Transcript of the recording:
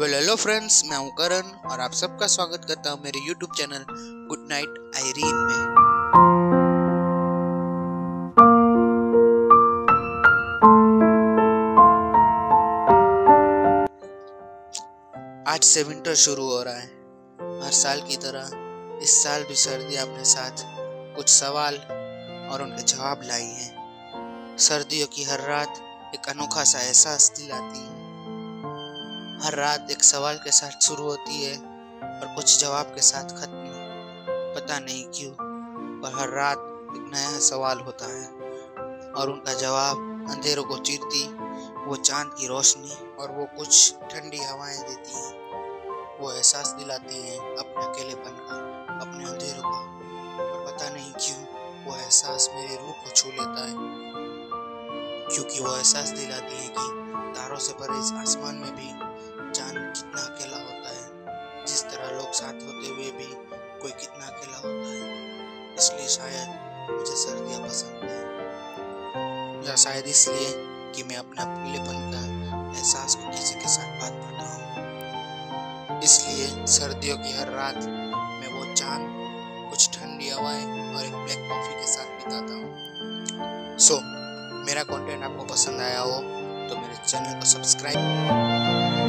Well hello friends मैं हूँ करण और आप सबका स्वागत करता हूँ मेरे YouTube channel good night Irene में। आज से विंटर शुरू हो रहा है। हर साल की तरह, इस साल भी सर्दी अपने साथ कुछ सवाल और उनके जवाब लाई हैं। सर्दियों की हर रात एक अनोखा सा एहसास दिलाती है। हर रात एक सवाल के साथ शुरू होती है और कुछ जवाब के साथ खत्म पता नहीं क्यों और हर रात एक नया सवाल होता है और उनका जवाब अंधेरों को चीरती, वो चाँद की रोशनी और वो कुछ ठंडी हवाएँ देती हैं। वो एहसास दिलाती हैं अपने अकेलेपन का, अपने अंधेरों का। और पता नहीं क्यों, वो एहसास मेरी रूह को छू लेता है। क्योंकि वो एहसास दिलाती है कि तारों से परे इस आसमान में भी कितना अकेला होता है जिस तरह लोग साथ होते हुए भी कोई कितना अकेला होता है। इसलिए शायद मुझे सर्दियाँ पसंद है। या शायद इसलिए कि मैं अपने अकेलेपन का एहसास को किसी के साथ बात करता हूँ। इसलिए सर्दियों की हर रात मैं वो चाँद कुछ ठंडी हवाएँ और एक ब्लैक कॉफ़ी के साथ बिताता हूँ। सो so, मेरा कंटेंट आपको पसंद आया हो तो मेरे चैनल को सब्सक्राइब